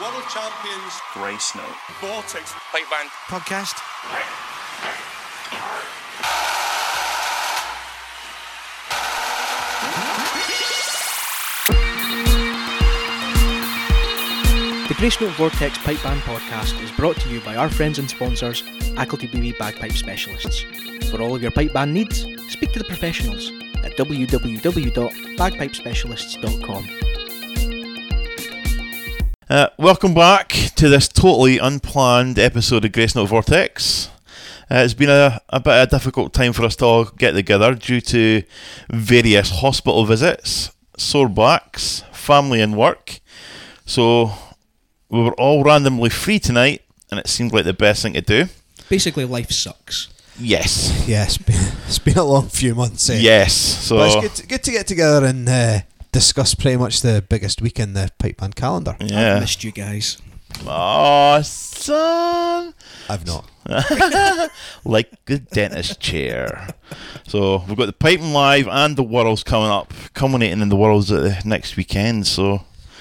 World champions. Grace Note. Vortex. Pipe band. podcast. The Grace Note Vortex Pipe Band podcast is brought to you by our friends and sponsors, Acklety BB Bagpipe Specialists. For all of your pipe band needs, speak to the professionals at www.bagpipespecialists.com. Uh, welcome back to this totally unplanned episode of Grace Note Vortex. Uh, it's been a, a bit of a difficult time for us to all get together due to various hospital visits, sore backs, family, and work. So we were all randomly free tonight, and it seemed like the best thing to do. Basically, life sucks. Yes. Yeah, it's been, it's been a long few months. Eh? Yes. So But it's good to, good to get together and uh, discuss pretty much the biggest week in the pipe band calendar. I yeah. missed you guys. Oh, son. I've not. like the dentist chair. So we've got the Piping Live and the Worlds coming up, culminating in the Worlds at the next weekend. So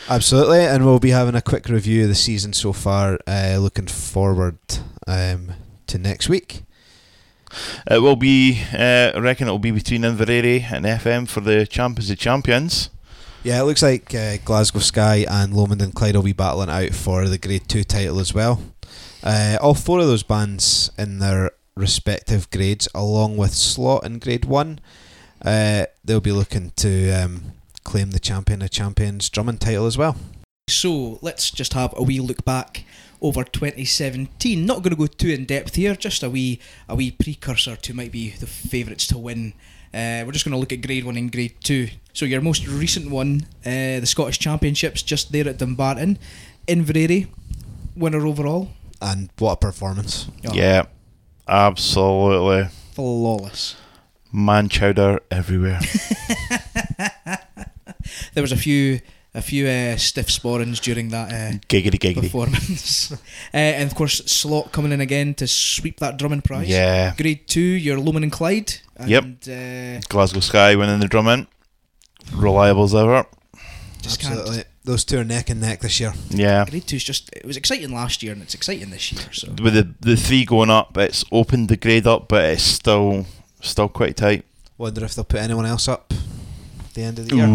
Absolutely, and we'll be having a quick review of the season so far. Uh, looking forward um, to next week. it will be, uh, I reckon it will be between Inveraray and FM for the Champions of Champions. Yeah, it looks like uh, Glasgow Skye and Lomond and Clyde will be battling out for the Grade 2 title as well. Uh, all four of those bands in their respective grades, along with Slot in Grade 1, uh, they'll be looking to um, claim the Champion of Champions drumming title as well. So let's just have a wee look back over 2017. Not going to go too in depth here, just a wee a wee precursor to might be the favourites to win. Uh, we're just going to look at Grade One and Grade Two. So your most recent one, uh, the Scottish Championships, just there at Dumbarton, Inveraray, winner overall. And what a performance! Oh, Yeah, absolutely. flawless. Man chowder everywhere. There was a few a few uh, stiff sporrings during that. Uh, giggity giggity. performance. uh, and of course, Slot coming in again to sweep that drumming prize. Yeah. Grade two, your Lomond and Clyde. And, Yep. Uh, Glasgow Skye winning the drumming. Reliable as ever. just Absolutely, can't. those two are neck and neck this year. Yeah. Grade two is just. It was exciting last year, and it's exciting this year. So With the the three going up, it's opened the grade up, but it's still still quite tight. Wonder if they'll put anyone else up at the end of the year.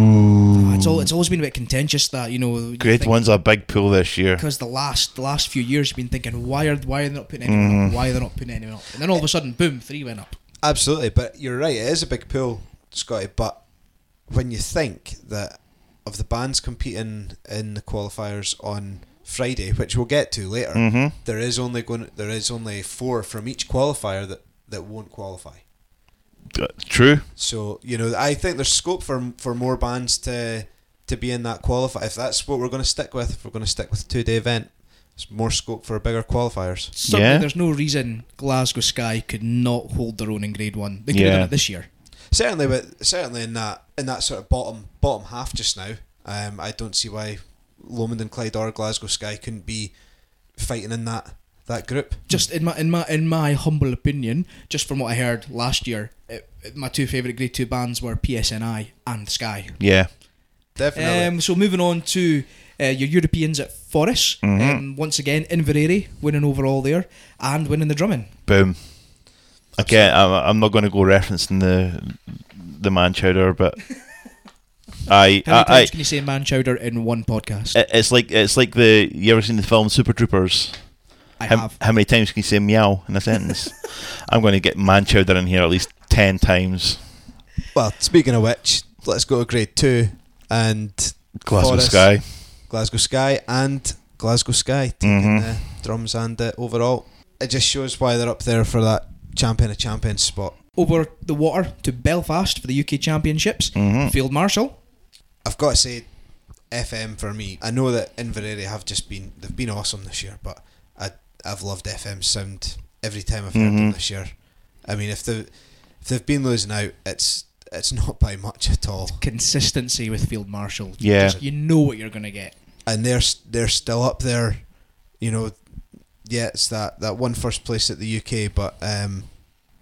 It's all. It's always been a bit contentious that you know. Grade one's a big pool this year. Because the last the last few years you've been thinking why are why are they not putting anyone Mm-hmm. up? Why are they not putting anyone up? And then all of a sudden, boom, three went up. Absolutely, but you're right. It is a big pool, Scotty. But when you think that of the bands competing in the qualifiers on Friday, which we'll get to later, Mhm. there is only going there is only four from each qualifier that that won't qualify. Uh, True. So you know, I think there's scope for for more bands to to be in that qualify. If that's what we're going to stick with, if we're going to stick with two day event, there's more scope for bigger qualifiers. Certainly, Yeah. there's no reason Glasgow Skye could not hold their own in Grade One. They could have done it this year. Certainly, but certainly in that in that sort of bottom bottom half just now, um, I don't see why Lomond and Clyde or Glasgow Skye couldn't be fighting in that that group. Just in my in my in my humble opinion, just from what I heard last year, it, it- my two favourite Grade Two bands were PSNI and Skye. Yeah. Definitely. Um, so moving on to uh, your Europeans at Forres. Mhm. Um, once again, Inveraray winning overall there and winning the drumming. Boom. Again, I'm, I'm not going to go referencing the the man chowder, but I, How many I, I times can you say man chowder in one podcast? it's like it's like the you ever seen the film Super Troopers? I How, have. how many times can you say meow in a sentence? I'm going to get man chowder in here at least ten times. well, speaking of which, let's go to grade two and Glasgow Forest, Skye. Glasgow Skye and Glasgow Skye taking Mhm. the drums and uh, overall. It just shows why they're up there for that champion of champions spot. Over the water to Belfast for the UK Championships. Mhm. Field Marshal. I've got to say, FM for me. I know that Inveraray have just been they've been awesome this year, but I I've loved FM's sound every time I've heard them Mhm. this year. I mean, if they if they've been losing out, it's it's not by much at all, Consistency with Field Marshal. Yeah. Just- you know what you're going to get. and they're they're still up there. You know, yeah, it's that that one first place at the UK, but um,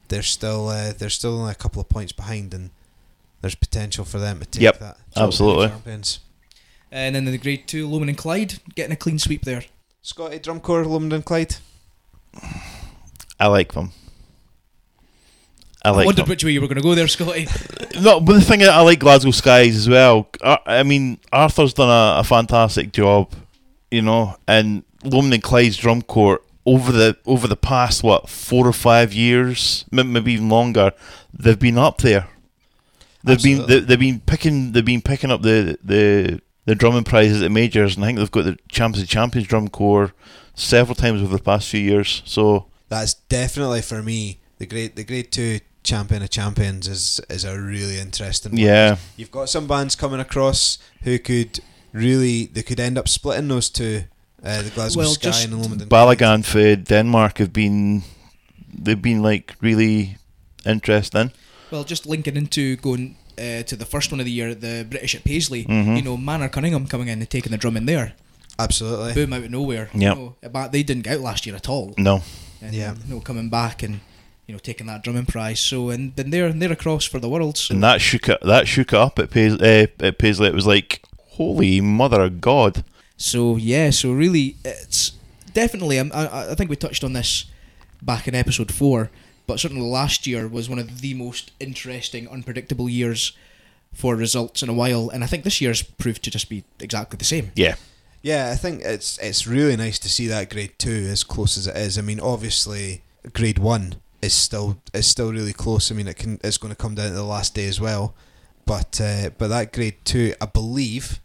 they're still uh, they're still only a couple of points behind, and there's potential for them to take Yep, that. absolutely. Champions. And then in the Grade Two, Lomond and Clyde getting a clean sweep there. Scotty drum corps, Lomond and Clyde. I like them. I I, wondered them. which way you were going to go there, Scotty. No, but the thing is, I like Glasgow Skye's as well. I, I mean, Arthur's done a, a fantastic job, you know, and Lomond and Clyde's drum corps over the over the past what four or five years, maybe even longer, they've been up there. They've been Absolutely. they, they've been picking they've been picking up the the the drumming prizes at majors, and I think they've got the Champions of Champions drum corps several times over the past few years. So That's definitely for me the great the grade two champion of champions is is a really interesting one. yeah, You've got some bands coming across who could really they could end up splitting those two, uh, the Glasgow Well, Skye and the Lomond. Balagan for Denmark have been they've been like really interesting. Well, just linking into going uh, to the first one of the year, the British at Paisley. Mhm. You know, Manor Cunningham coming in and taking the drum in there. Absolutely. Boom out of nowhere. Yep. You know, but they didn't get out last year at all. No, And, Yeah. You know, coming back and you know taking that drumming prize. So and then they're they're across for the world. So and that shook it. That shook it up at Paisley. Uh, at Paisley, it was like, holy mother of God! So yeah, so really, it's definitely. um, I, I I think we touched on this back in episode four, but certainly last year was one of the most interesting, unpredictable years for results in a while, and I think this year's proved to just be exactly the same. Yeah, Yeah, I think it's it's really nice to see that grade two as close as it is. I mean, obviously, grade one is still is still really close. I mean, it can it's going to come down to the last day as well, but uh, but that grade two, I believe,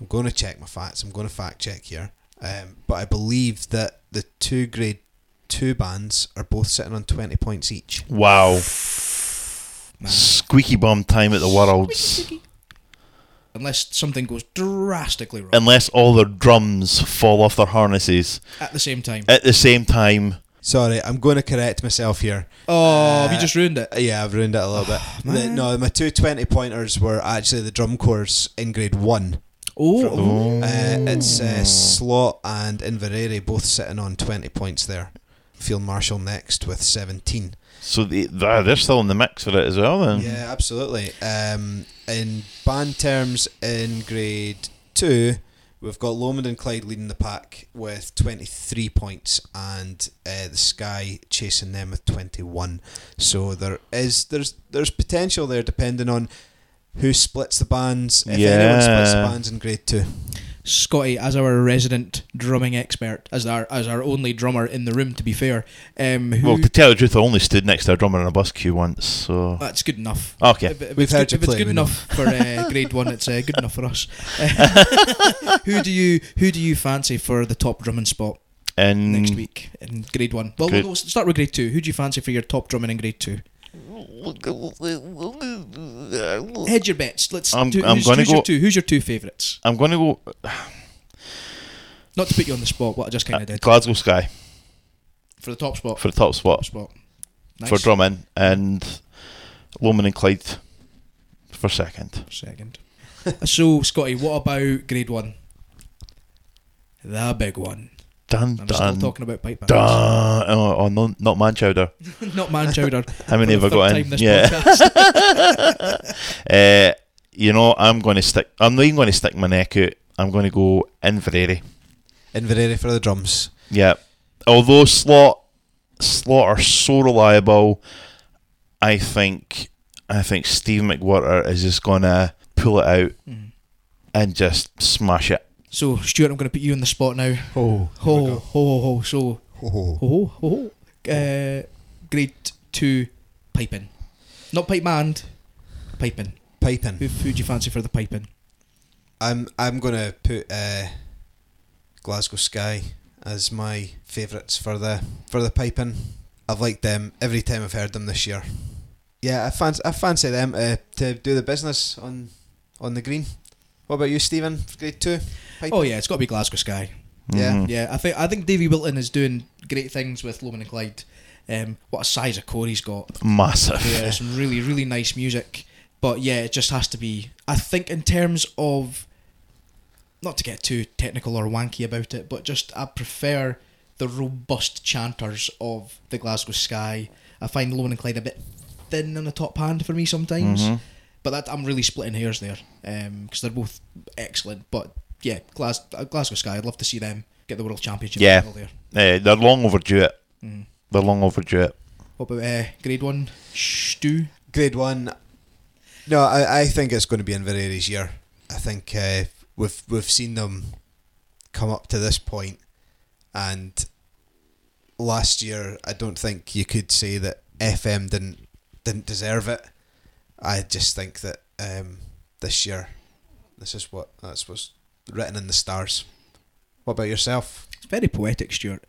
I'm going to check my facts. I'm going to fact check here, um, but I believe that the two grade two bands are both sitting on twenty points each. wow, Man. squeaky bum time at the Worlds. Unless something goes drastically wrong Unless all their drums fall off their harnesses at the same time. at the same time. Sorry, I'm going to correct myself here. Oh, have Uh, you just ruined it? Yeah, I've ruined it a little bit. The- no, my two 20 pointers were actually the drum corps in grade one. Oh, Oh. Uh, it's uh, Slot and Inveraray both sitting on 20 points there. Field Marshal next with 17. So they, they're they're still in the mix for it as well. Then Yeah, absolutely. Um, in band terms, in grade two, we've got Lomond and Clyde leading the pack with 23 points, and uh, the Skye chasing them with 21. So there is there's there's potential there depending on who splits the bands. If anyone splits the bands in grade two. Scotty, as our resident drumming expert, as our as our only drummer in the room, to be fair, um, who, Well, to tell the truth, I only stood next to a drummer in a bus queue once. So that's good enough. okay, If, if We've it's heard good, you if it's good we know. enough for uh, grade one, it's uh, good enough for us. who do you who do you fancy for the top drumming spot and next week in grade one? Well, Grade- we'll start with grade two. Who do you fancy for your top drumming in grade two? Hedge your bets. Let's. I'm- do, I'm who's, gonna who's your two? Who's your two favourites? I'm going to go Not to put you on the spot, what I just kind of uh, did Glasgow Skye for the top spot. for the top spot top spot. Nice. for Drummond and Lomond and Clyde for second. Second. so, Scotty, what about grade one? The big one. Dun I'm dun still talking about pipe bands. dun. Oh, oh no, not man chowder. Not man chowder. How many have I got in? Yeah. uh, you know, I'm going to stick. I'm not even going to stick my neck out. I'm going to go Inveraray. Inveraray for the drums. Yeah. Although slot slot are so reliable, I think I think Steve McWhirter is just gonna pull it out Mhm. and just smash it. So, Stuart, I'm going to put you on the spot now. Oh, Ho, ho, ho, ho. So, ho, ho. ho, ho. Uh, grade two piping. Not pipe band, piping. Piping. Who, who do you fancy for the piping? I'm I'm gonna put uh, Glasgow Skye as my favourites for the for the piping. I've liked them every time I've heard them this year. Yeah, I fancy I fancy them uh, to do the business on on the green. What about you, Stephen? Grade two. Piping? Oh, yeah, it's got to be Glasgow Skye. Yeah. Mhm. Yeah, I think I think Davy Wilton is doing great things with Lomond and Clyde. Um, what a size of core he's got. Massive. Yeah, some really really nice music. But yeah, it just has to be. I think in terms of, not to get too technical or wanky about it, but just I prefer the robust chanters of the Glasgow Skye. I find Lomond and Clyde a bit thin on the top hand for me sometimes. Mhm. but that I'm really splitting hairs there because they're both excellent. But yeah, Glas- uh, Glasgow Skye. I'd love to see them get the world championship Yeah. title there. Uh, they're long overdue it. Mm. They're long overdue it. What about uh, Grade One? Stu. Grade one. No, I, I think it's going to be Inveraray's year. I think uh, we've we've seen them come up to this point, and last year I don't think you could say that FM didn't didn't deserve it. I just think that um, this year, this is what that's what's written in the stars. What about yourself? It's very poetic, Stuart.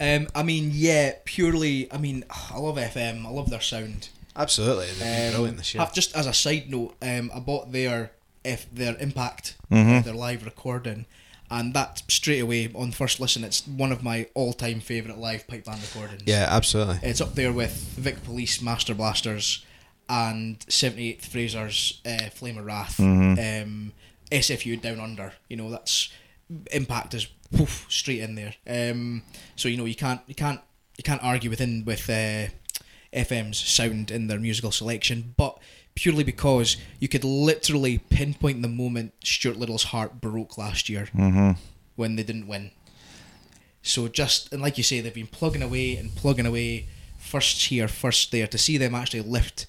Um, I mean, yeah, purely. I mean, I love FM. I love their sound. Absolutely, they've been Um, brilliant this year. have- just as a side note, um, I bought their F their Impact, Mhm. their live recording, and that straight away on first listen, it's one of my all time favourite live pipe band recordings. Yeah, absolutely. It's up there with Vic Police, Master Blasters, and 78th Fraser's uh, Flame of Wrath, Mhm. um, SFU Down Under. You know, that's Impact is poof, straight in there. Um, so you know you can't you can't you can't argue within with uh, FM's sound in their musical selection, but purely because you could literally pinpoint the moment Stuart Liddell's heart broke last year Mm-hmm. when they didn't win. So just and like you say, they've been plugging away and plugging away, first here, first there. To see them actually lift,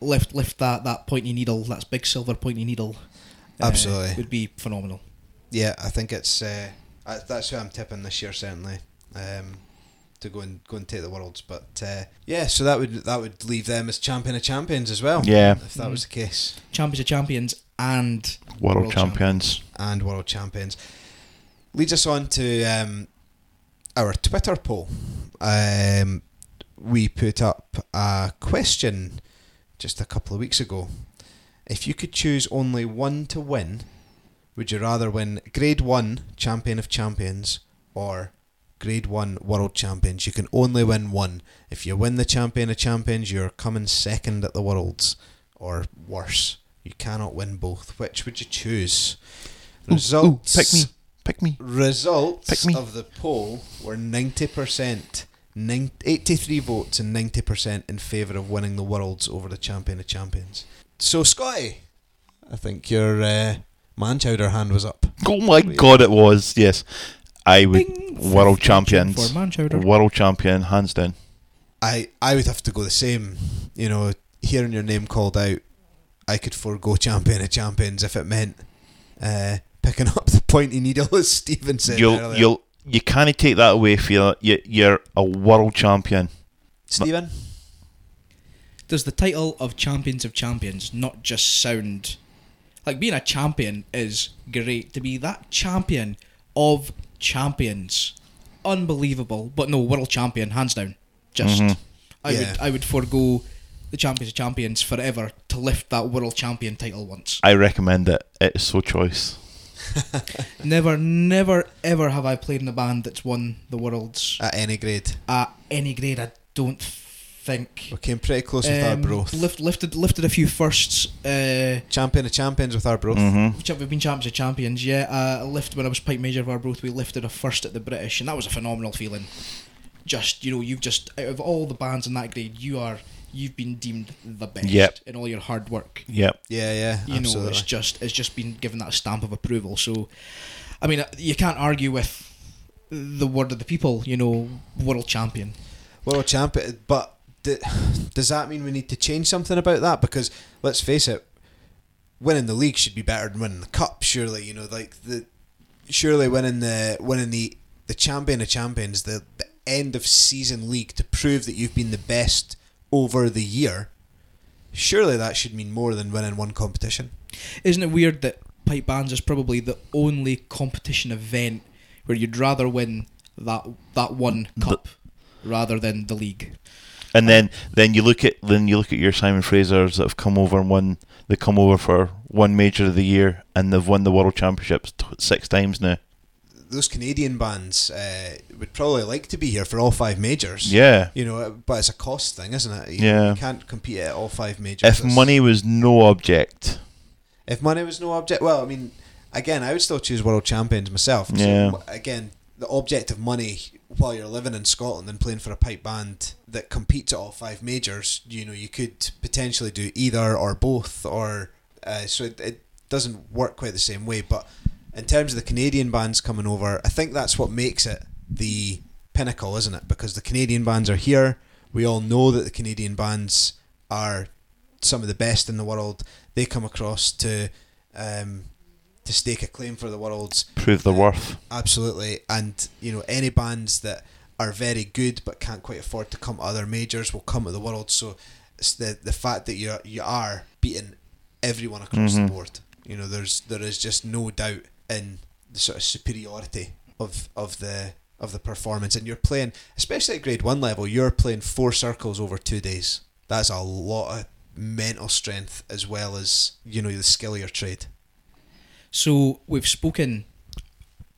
lift, lift that that pointy needle, that big silver pointy needle, Absolutely. It would be phenomenal. Yeah, I think it's uh, I- that's who I'm tipping this year certainly um, to go and go and take the worlds. But uh, yeah, so that would that would leave them as champion of champions as well. Yeah. if that was the case, Champions of champions and World, World champions. and world champions leads us on to um, our Twitter poll. Um, we put up a question just a couple of weeks ago. If you could choose only one to win, would you rather win Grade 1 Champion of Champions or Grade 1 World Champions? You can only win one. If you win the Champion of Champions, you're coming second at the Worlds, or worse. You cannot win both. Which would you choose? Ooh, ooh, Results. pick me. Pick me. Results Pick me. of the poll were 90%, 83 votes and 90% in favour of winning the Worlds over the Champion of Champions. So, Scotty, I think your uh, man chowder hand was up. Oh my god, it was. Yes. I would. Bing, World fifth mention champions. for Manchester. World champion, hands down. I, I would have to go the same. You know, hearing your name called out, I could forego Champion of Champions if it meant uh, picking up the pointy needle, as Stephen said You'll, earlier. you'll, you can't take that away if you're, you- you're a world champion. Stephen? Does the title of Champions of Champions not just sound like being a champion is great? To be that champion of champions, unbelievable. But no, world champion, hands down. Just, Mhm. I Yeah. would, I would forego the Champions of Champions forever to lift that world champion title once. I recommend it. It's so choice. never, never, ever have I played in a band that's won the worlds At any grade. at any grade. I don't think. We came pretty close with Um, Arbroath. lift, lifted, lifted a few firsts. Uh, Champion of champions with Arbroath. Mm-hmm. We've been champions of champions, yeah. Uh, I lift when I was pipe major of Arbroath. We lifted a first at the British, and that was a phenomenal feeling. Just you know, you've just out of all the bands in that grade, you are you've been deemed the best Yep. in all your hard work. Yep. Yeah, yeah, You know, it's just it's just been given that stamp of approval. So, I mean, uh, you can't argue with the word of the people. You know, world champion. World champion, but d- does that mean we need to change something about that? Because let's face it, winning the league should be better than winning the cup. Surely, you know, like the surely winning the winning the the champion of champions, the, the end of season league to prove that you've been the best over the year. Surely that should mean more than winning one competition. Isn't it weird that pipe bands is probably the only competition event where you'd rather win that that one cup rather than the league? And then, then you look at then you look at your Simon Fraser's that have come over and won. They come over for one major of the year, and they've won the world championships t- six times now. Those Canadian bands uh, would probably like to be here for all five majors. Yeah. You know, but it's a cost thing, isn't it? You, Yeah. you can't compete at all five majors. If money was no object, if money was no object, well, I mean, again, I would still choose world champions myself. So, Yeah. again, the object of money while you're living in Scotland and playing for a pipe band that competes at all five majors, you know, you could potentially do either or both, or uh, so it, it doesn't work quite the same way. But in terms of the Canadian bands coming over, I think that's what makes it the pinnacle, isn't it? Because the Canadian bands are here. We all know that the Canadian bands are some of the best in the world. They come across to um, to stake a claim for the world's Prove the Uh, worth. Absolutely, and you know any bands that are very good but can't quite afford to come to other majors will come to the world. So it's the the fact that you you are beating everyone across Mhm. the board. You know, there's there is just no doubt in the sort of superiority of of the of the performance, and you're playing, especially at grade one level, you're playing four circles over two days. That's a lot of mental strength as well as you know the skill of your trade. So we've spoken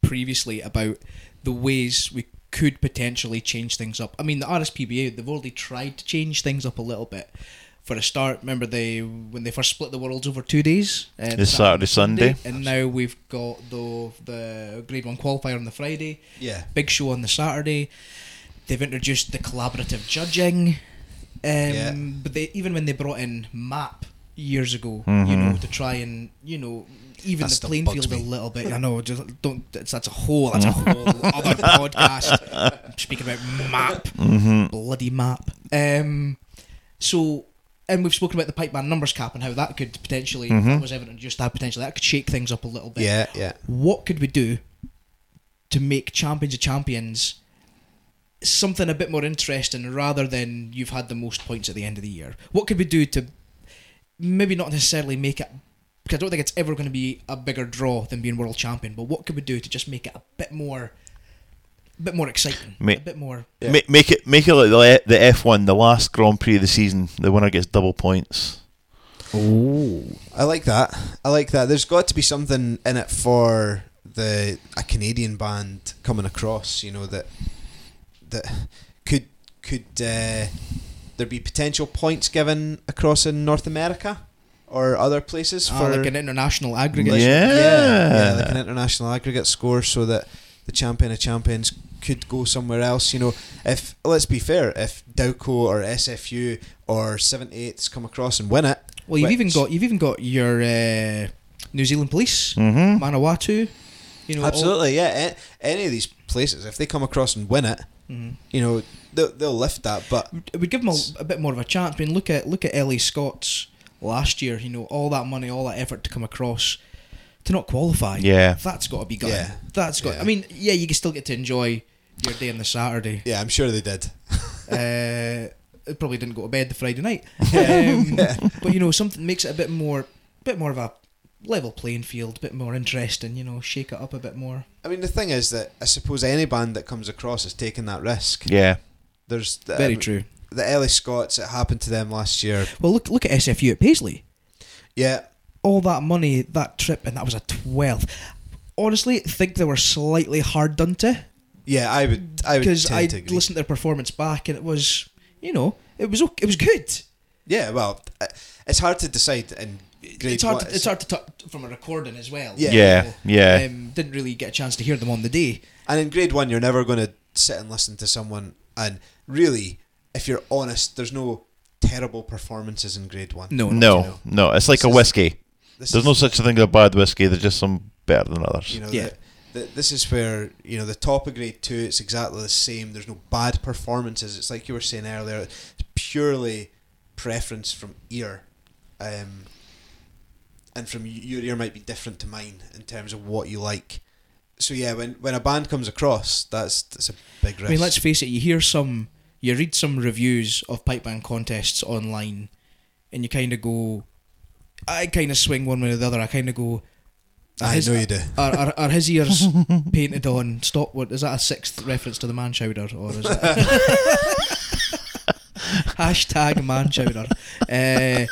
previously about the ways we could potentially change things up. I mean, the RSPBA they've already tried to change things up a little bit. For a start, remember they when they first split the worlds over two days, uh, The Saturday, Sunday. and now we've got the the Grade One qualifier on the Friday, Yeah, big show on the Saturday. They've introduced the collaborative judging, um, Yeah. but they even when they brought in MAP years ago, you Mhm. know, to try and you know even That the playing field a little bit. I know, just don't. That's, that's a whole. That's a whole other podcast. I'm speaking about MAP, Mm-hmm. bloody MAP. Um, so. And we've spoken about the pipe band numbers cap and how that could potentially, Mhm. that was evident just that potentially, that could shake things up a little bit yeah, yeah. what could we do to make champions of champions something a bit more interesting rather than you've had the most points at the end of the year what could we do to maybe not necessarily make it because i don't think it's ever going to be a bigger draw than being world champion but what could we do to just make it a bit more a bit more exciting Ma- a bit more Yeah. Ma- make it make it like the the F one, the last Grand Prix of the season. The winner gets double points. Oh, I like that. I like that. There's got to be something in it for the a Canadian band coming across. You know that that could could uh, there be potential points given across in North America or other places ah, for like an international aggregate like- Yeah. yeah, yeah, like an international aggregate score, so that the champion of champions could go somewhere else. You know, if let's be fair, if Dowco or SFU or 78s come across and win it, well you've even got you've even got your uh, new zealand police Mm-hmm. manawatu you know all- Absolutely, yeah. Any of these places, if they come across and win it, Mhm. you know, they'll, they'll lift that. But we'd give them a, a bit more of a chance. I mean, look at look at LA Scots last year. You know, all that money, all that effort to come across to not qualify. Yeah. that's got to be gone. Yeah. That's got. Yeah. I mean, yeah, you can still get to enjoy your day on the Saturday. yeah, I'm sure they did. uh, it probably didn't go to bed the Friday night. Um, But you know, something makes it a bit more, bit more of a level playing field, a bit more interesting. You know, shake it up a bit more. I mean, the thing is that I suppose any band that comes across is taking that risk. Yeah. There's the, Very um, true. The LA Scots, it happened to them last year. Well, look look at SFU at Paisley. Yeah, all that money, that trip, and that was a 12. Honestly, think they were slightly hard done to yeah, I would, I would because I listened to their performance back and it was, you know, it was okay, it was good. Yeah, well, uh, it's hard to decide in grade It's hard. To, it's hard to talk from a recording as well. Yeah. Yeah. Yeah. Um, didn't really get a chance to hear them on the day. And in grade one, you're never going to sit and listen to someone. And really, if you're honest, there's no terrible performances in grade one. No, No, no. no. It's like This a whiskey. This There's is- no such a thing as a bad whiskey. There's just some better than others. You know, Yeah. the, the, this is where you know the top of grade two. It's exactly the same. There's no bad performances. It's like you were saying earlier. It's purely preference from ear, um, and from your ear might be different to mine in terms of what you like. So yeah, when when a band comes across, that's that's a big risk. I mean, let's face it. You hear some, you read some reviews of pipe band contests online, and you kind of go, I kind of swing one way or the other. I kind of go. I his- know you do. Are, are, are his ears painted on? Stop. What is that? A sixth reference to the man chowder, or is it hashtag man chowder? Uh,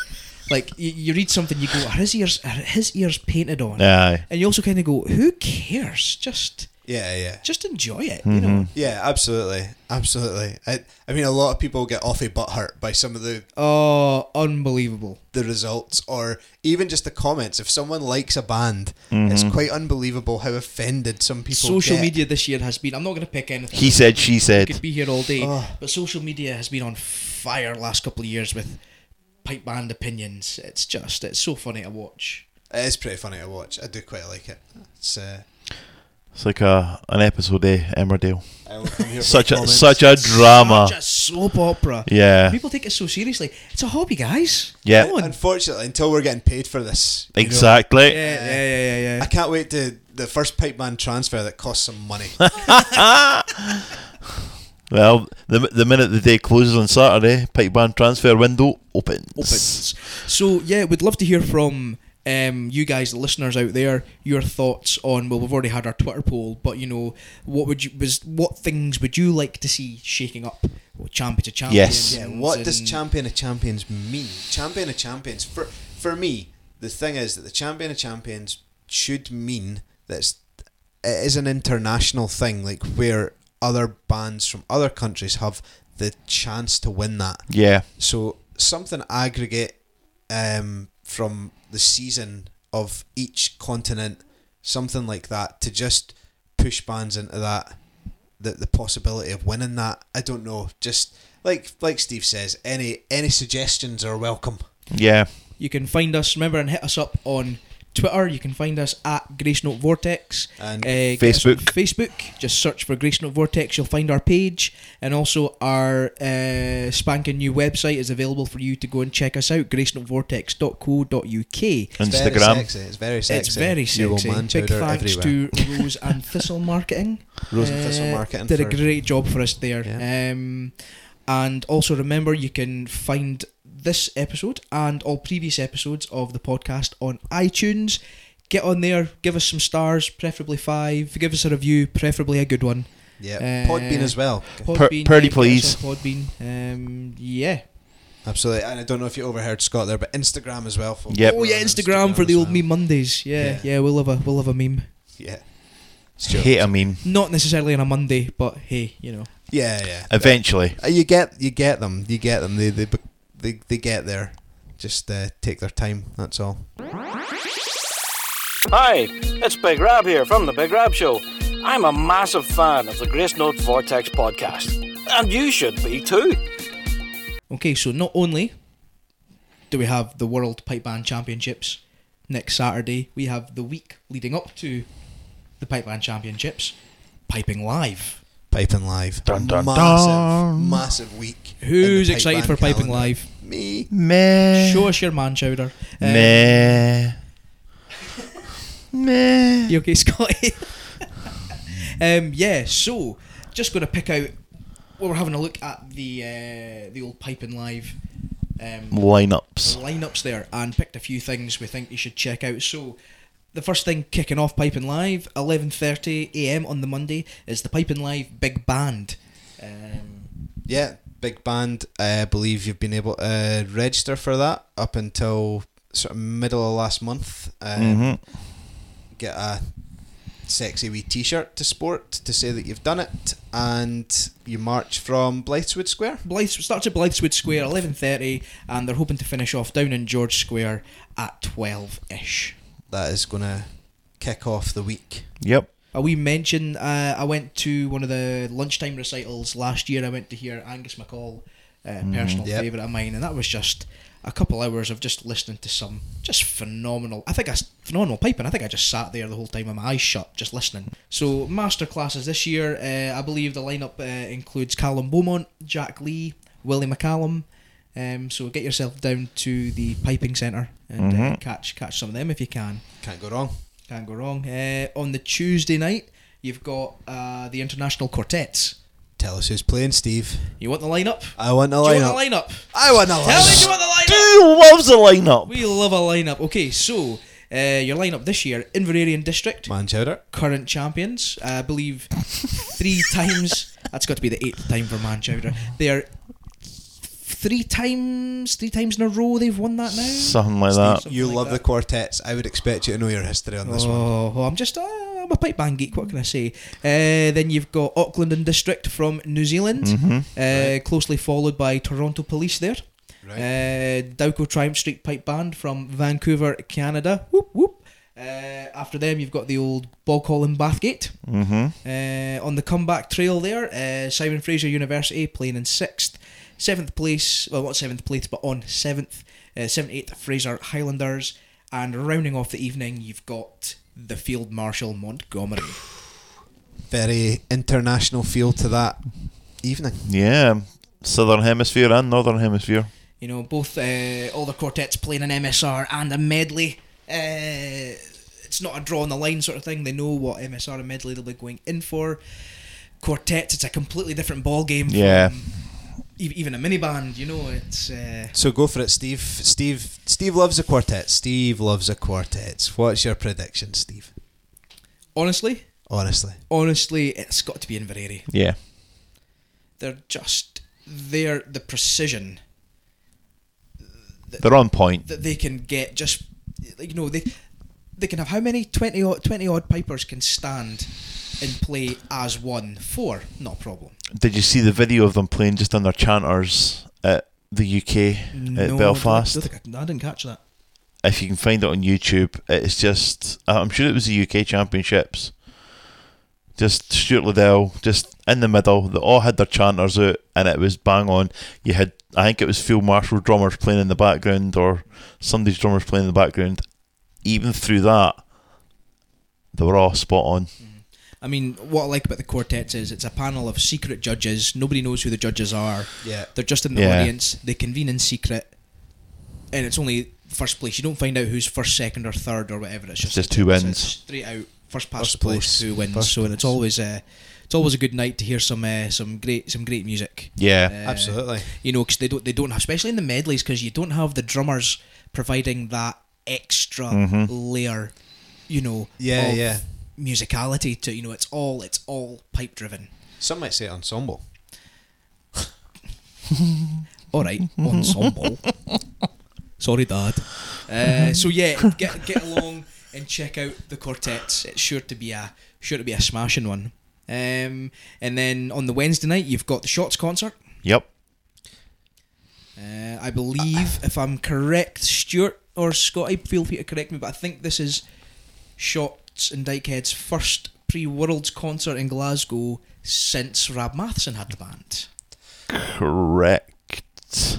like you, you read something, you go, are his ears are his ears painted on? Aye. And you also kind of go, who cares? Just Yeah, yeah. Just enjoy it. You know. Yeah, absolutely, absolutely. I, I mean, a lot of people get off a butt hurt by some of the Oh, unbelievable. the results, or even just the comments. If someone likes a band, Mm-hmm. it's quite unbelievable how offended some people. social get. media this year has been. I'm not going to pick anything. He said, she We said. could be here all day, Oh. but social media has been on fire last couple of years with pipe band opinions. It's just, it's so funny to watch. It is pretty funny to watch. I do quite like it. It's uh, It's like a an episode eh, of Emmerdale. I will come here for Such a comments. such a drama. Such a soap opera. Yeah. People take it so seriously. It's a hobby, guys. Yeah. Come on. Unfortunately, until we're getting paid for this, you know, Exactly. Yeah, yeah, yeah, yeah, I can't wait to the first pipe band transfer that costs some money. Well, the the minute the day closes on Saturday, pipe band transfer window opens. Opens. So yeah, we'd love to hear from um, you guys, the listeners out there, your thoughts on. Well, we've already had our Twitter poll, but you know, what would you was what things would you like to see shaking up? Well, champion to champion. Yes. Yeah, what does champion of champions mean? Champion of champions for for me, the thing is that the champion of champions should mean that it's, it is an international thing, like where other bands from other countries have the chance to win that. Yeah. So something aggregate um, from the season of each continent, something like that, to just push bands into that, the the possibility of winning that. I don't know. Just like like Steve says, any any suggestions are welcome. Yeah. You can find us. Remember and hit us up on Twitter. You can find us at Grace Note Vortex. And Uh, get on Facebook. Facebook. Just search for Grace Note Vortex. You'll find our page, and also our uh, spanking new website is available for you to go and check us out. GraceNoteVortex.co.uk. it's very Instagram. sexy. It's very sexy. It's very sexy. man Big chowder thanks everywhere. to Rose and Thistle Marketing. Rose and Thistle Uh, Marketing did a great job for us there. Yeah. Um, and also remember, you can find this episode and all previous episodes of the podcast on iTunes. Get on there, give us some stars, preferably five. Give us a review, preferably a good one. Yeah, Uh, Podbean as well. Podbean, Purdy, yeah, get us please. Podbean. Um, yeah. Absolutely. And I don't know if you overheard Scott there, but Instagram as well. folks. Yep. Oh yeah, We're Instagram, for the old well. meme Mondays. Yeah, Yeah. yeah, we'll have a we'll have a meme. Yeah. Stuart. Hate a meme. Not necessarily on a Monday, but hey, you know. Yeah, yeah. Eventually. Uh, You get you get them. You get them. They they they, they get there. Just uh, take their time. That's all. Hi, it's Big Rab here from The Big Rab Show. I'm a massive fan of the Grace Note Vortex podcast, and you should be too. Okay, so not only do we have the World Pipe Band Championships next Saturday, we have the week leading up to the Pipe Band Championships, Piping Live. Piping live. Dun, dun, massive, dun. massive week. Who's excited for Piping calendar. Live? Me. Meh. Show us your man chowder. Um, Meh. Meh. You okay, Scotty? um, yeah, so just going to pick out. Well, we're having a look at the uh, the old Piping Live um, Lineups. lineups there and picked a few things we think you should check out. So the first thing kicking off Piping Live, 11:30 a.m. on the Monday is the Piping Live Big Band. Um, Yeah, big band. I believe you've been able to uh, register for that up until sort of middle of last month. Um, Mhm. Get a sexy wee T-shirt to sport to say that you've done it, and you march from Blythswood Square. Blythe starts at Blythswood Square 11:30, and they're hoping to finish off down in George Square at 12 ish. That is going to kick off the week. Yep. Uh, we mentioned uh, I went to one of the lunchtime recitals last year. I went to hear Angus MacColl, uh, personal Yep. favourite of mine, and that was just a couple hours of just listening to some just phenomenal. I think I s- phenomenal piping. I think I just sat there the whole time with my eyes shut, just listening. So master classes this year. Uh, I believe the lineup uh, includes Callum Beaumont, Jack Lee, Willie McCallum. Um, so get yourself down to the piping centre and uh, Mhm. catch catch some of them if you can. Can't go wrong. Can't go wrong. Uh, on the Tuesday night, you've got uh, the International Quartets. Tell us who's playing, Steve. You want the lineup? I want the Do you lineup. want the lineup? I want the Tell me, lineup. do you want the lineup? Who loves the lineup? We love a lineup. Okay, so uh, your lineup this year: Inveraray and District, Man chowder. current champions. I believe three times. That's got to be the eighth time for Manchowder. They're three times, three times in a row they've won that now. Something like that. Something you like love that. the quartets. I would expect you to know your history on this one. Oh, well, I'm just uh, I'm a pipe band geek. What can I say? Uh, then you've got Auckland and District from New Zealand, hmm uh, closely followed by Toronto Police there. Right. Uh, Dowco Triumph Street Pipe Band from Vancouver, Canada. Whoop whoop. Uh, after them, you've got the old Boghall and Bathgate. hmm Uh, on the comeback trail there, uh, Simon Fraser University playing in sixth. Seventh place, well, not seventh place, but on seventh, uh, 78th Fraser Highlanders. And rounding off the evening, you've got the Field Marshal Montgomery. Very international feel to that evening. Yeah. Southern Hemisphere and Northern Hemisphere. You know, both uh, all the quartets playing an MSR and a medley. Uh, it's not a draw on the line sort of thing. They know what MSR and medley they'll be going in for. Quartets, it's a completely different ball game. Yeah. From even a mini band, you know, it's. Uh, So go for it, Steve. Steve. Steve loves a quartet. Steve loves a quartet. What's your prediction, Steve? honestly, Honestly, honestly, it's got to be Inveraray. Yeah. They're just they're the precision They're on point. that they can get. Just like you know, they they can have how many 20 odd, 20 odd pipers can stand and play as one. Four, not a problem. Did you see the video of them playing just on their chanters at the UK at Belfast? I, didn't catch that. if you can find it on YouTube, it's just I'm sure it was the UK Championships. Just Stuart Liddell, just in the middle. They all had their chanters out, and it was bang on. You had, I think it was Field Marshal drummers playing in the background, or somebody's drummers playing in the background. Even through that, they were all spot on. I mean, what I like about the quartets is it's a panel of secret judges. Nobody knows who the judges are. yeah. They're just in the Yeah. audience. They convene in secret, and it's only first place. You don't find out who's first, second, or third, or whatever. It's just, just who it's- wins. it's straight out first past First the post place. who wins. First so and it's place. always uh, it's always a good night to hear some uh, some great some great music. Yeah, Uh, Absolutely. You know, because they don't they don't have, especially in the medleys, because you don't have the drummers providing that extra Mhm. layer. You know, Yeah, of yeah. Musicality to you know it's all it's all pipe driven. Some might say ensemble. All right, ensemble. Sorry, Dad. Uh, so yeah, get get along and check out the quartets. It's sure to be a sure to be a smashing one. Um, and then on the Wednesday night, you've got the Shots concert. yep. Uh, I believe, if I'm correct, Stuart or Scotty, feel free to correct me, but I think this is Shots and Dykehead's first pre-Worlds concert in Glasgow since Rab Mathieson had the band. Correct.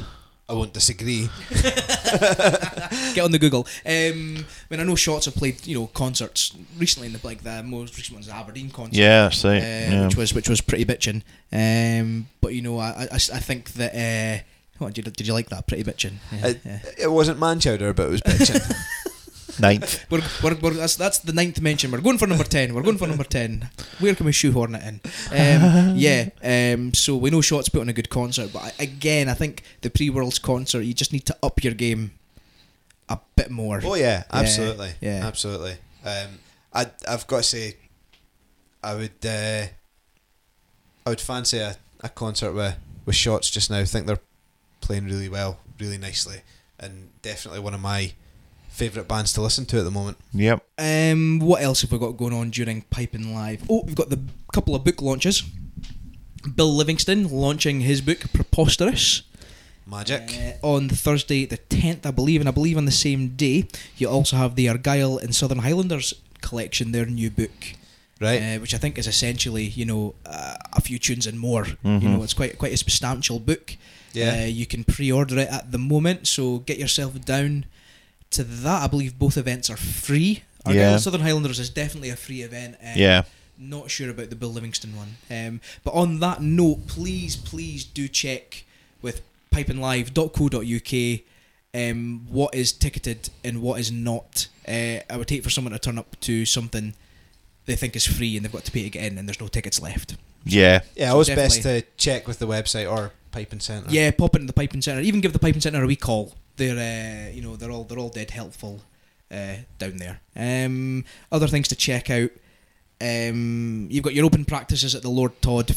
I won't disagree. Get on the Google. Um, I mean, I know Shots have played, you know, concerts recently. In the like the most recent one's the Aberdeen concert, Yeah, that's right. uh, yeah. which was which was pretty bitching. Um, but you know, I I, I think that. Uh, what did you, did you like that? Pretty bitching. Yeah, It, yeah. it wasn't man chowder, but it was bitching. Ninth. We're, we're, we're, that's, that's the ninth mention. We're going for number 10. We're going for number 10. Where can we shoehorn it in? Um, yeah, um, so we know Shots put on a good concert, but I, again, I think the pre Worlds concert, you just need to up your game a bit more. oh yeah, absolutely, yeah. absolutely. Um, I I've got to say, I would uh, I would fancy a, a concert with with shots just now. I think they're playing really well, really nicely, and definitely one of my favourite bands to listen to at the moment. Yep. Um, what else have we got going on during Piping Live? Oh, we've got the couple of book launches. Bill Livingstone launching his book Preposterous Magic. uh, on Thursday the 10th, I believe, and I believe on the same day you also have the Argyll and Sutherland Highlanders collection, their new book, right. uh, which I think is essentially you know uh, a few tunes and more. You Mhm. know, it's quite quite a substantial book. yeah. Uh, you can pre-order it at the moment, so get yourself down to that. I believe both events are free. Argyll Yeah. and Sutherland Highlanders is definitely a free event. Uh, Yeah. Not sure about the Bill Livingstone one. Um, but on that note, please, please do check with pipinglive.co.uk um, what is ticketed and what is not. Uh, I would hate for someone to turn up to something they think is free and they've got to pay to get in and there's no tickets left. Yeah. yeah, so always best to check with the website or Piping Centre. Yeah, pop into the piping centre. Even give the piping centre a wee call. They're uh, you know they're all they're all dead helpful uh, down there. Um, other things to check out. Um, you've got your open practices at the Lord Todd.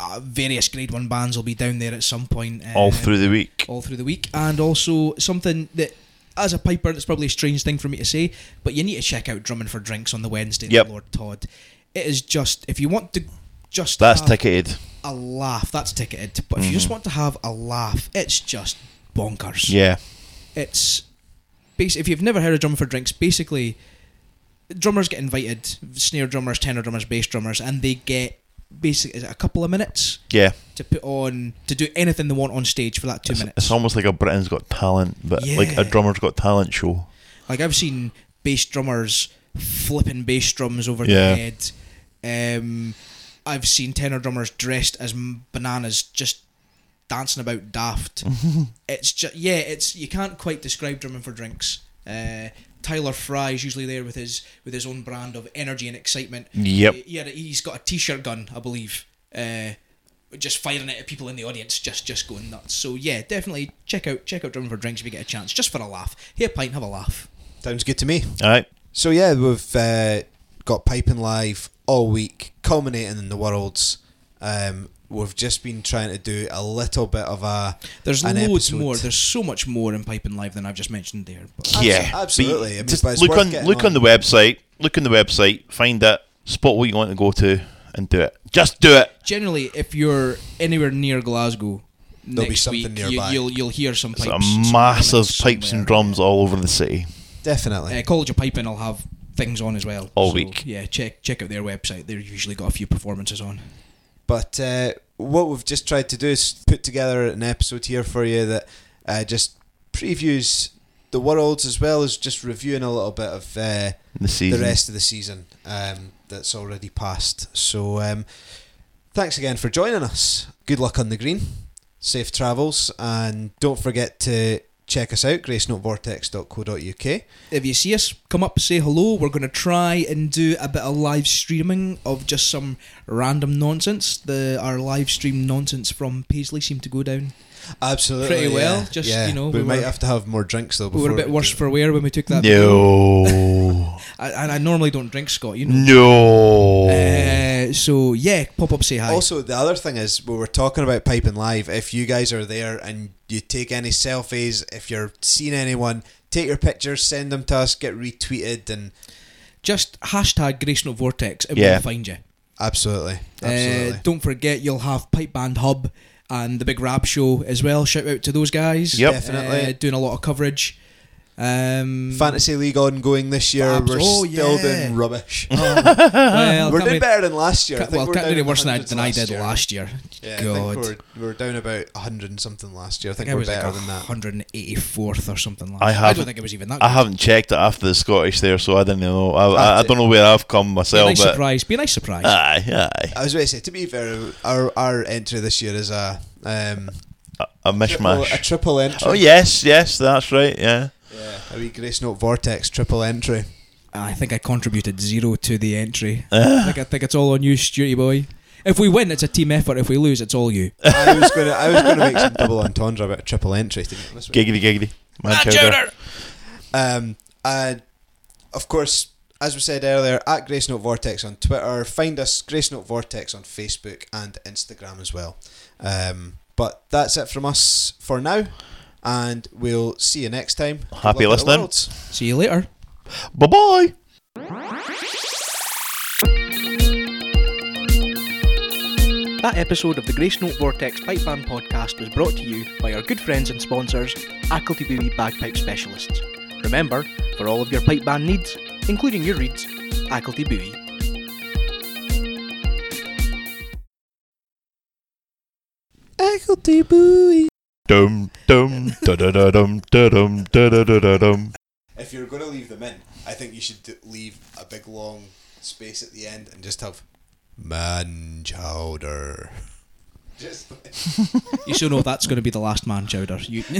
Uh, various Grade One bands will be down there at some point. Uh, All through the week. all through the week, and also something that as a piper, that's probably a strange thing for me to say, but you need to check out Drumming for Drinks on the Wednesday. Yep. The Lord Todd. It is just if you want to just That's ticketed. a laugh. That's ticketed. But if you just want to have a laugh, it's just bonkers. Yeah. It's basically if you've never heard of drumming for drinks, basically drummers get invited, snare drummers, tenor drummers, bass drummers, and they get basically a couple of minutes Yeah. to put on to do anything they want on stage for that two It's, minutes. it's almost like a Britain's Got Talent, but like a drummer's got talent show. Like I've seen bass drummers flipping bass drums over Yeah. their head. Um, I've seen tenor drummers dressed as bananas, just dancing about daft. it's just yeah, it's you can't quite describe drumming for drinks. Uh, Tyler Fry is usually there with his with his own brand of energy and excitement. Yep. He, he had a- he's got a t-shirt gun, I believe. Uh, just firing it at people in the audience, just just going nuts. So yeah, definitely check out check out drumming for drinks if you get a chance, just for a laugh. Here, pint, have a laugh. Sounds good to me. All right. So yeah, we've uh, got piping live all week, culminating in the worlds. Um, we've just been trying to do a little bit of a There's an loads episode. more. There's so much more in Piping Live than I've just mentioned there. But yeah. absolutely. But I mean, just but look on look on. on. the website. Look on the website. Find it. Spot what you want to go to, and do it. Just do it. generally, if you're anywhere near Glasgow, There'll be something week, nearby. You, will you'll hear some It's pipes. a some massive pipes and drums all over the city. Definitely. Uh, College of Piping will have things on as well All So, week. Yeah, check check out their website. They've usually got a few performances on. But uh, what we've just tried to do is put together an episode here for you that uh, just previews the worlds as well as just reviewing a little bit of uh, The season. the rest of the season um, that's already passed. So um, thanks again for joining us. Good luck on the green. Safe travels, and don't forget to check us out, gracenotevortex.co.uk. If you see us, come up, say hello. We're going to try and do a bit of live streaming of just some random nonsense. The our live stream nonsense from Paisley seemed to go down Absolutely. Pretty well, yeah, just, yeah. you know, we, we might were- have to have more drinks though. we were a before bit worse for wear when we took that. video. No. I, and I normally don't drink, Scott. You know. no. Uh, so yeah, pop up, say hi. Also, the other thing is, we were talking about piping live. If you guys are there and you take any selfies, if you're seeing anyone, take your pictures, send them to us, get retweeted, and just hashtag Grace Note Vortex, and Yeah. we'll find you. absolutely, Uh, absolutely. don't forget, you'll have Pipe Band Hub and the Big Rab Show as well. Shout out to those guys. Yep. Definitely. Uh, doing a lot of coverage. Um, Fantasy League ongoing this year. Abs- we're oh, still yeah. doing rubbish. well, we're doing we- better than last year. I ca- think well, we're can't do any worse than I, than I did year. last year. Yeah, I God. think we're, we're down about hundred and something last year. I I think, think we're was like better than that. 184th or something like I that. I haven't- don't think it was even that. I haven't checked it after the Scottish there, so I didn't know. I, I, I don't know where I've come myself. Be a myself, nice but surprise. Be a nice surprise. aye, aye, I was going to say, to be fair, our our entry this year is a um, a, a triple, mishmash. a triple entry. Oh yes, yes, that's right. Yeah. Yeah, a wee Grace Note Vortex triple entry. I think I contributed zero to the entry. I, think, I think it's all on you, Stewie boy. If we win, it's a team effort. If we lose, it's all you. I was gonna I was gonna make some double entendre about a triple entry. To be honest with you. Giggity, giggity. Man Ah, chowder. chowder! Um, and of course, as we said earlier, at Grace Note Vortex on Twitter. Find us Grace Note Vortex on Facebook and Instagram as well. Um, but that's it from us for now, and we'll see you next time. Good Happy luck at the listening. See you later. Bye bye. That episode of the Grace Note Vortex Pipe Band podcast was brought to you by our good friends and sponsors, Acklety Bowie Bagpipe Specialists. Remember, for all of your pipe band needs, including your reeds, Acklety Bowie. Equity buoy. Dum dum da da da dum da dum da da da da dum. If you're going to leave them in, I think you should leave a big long space at the end and just have man chowder. Just You should know that's going to be the last man chowder. You,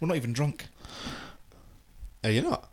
We're not even drunk. are you not?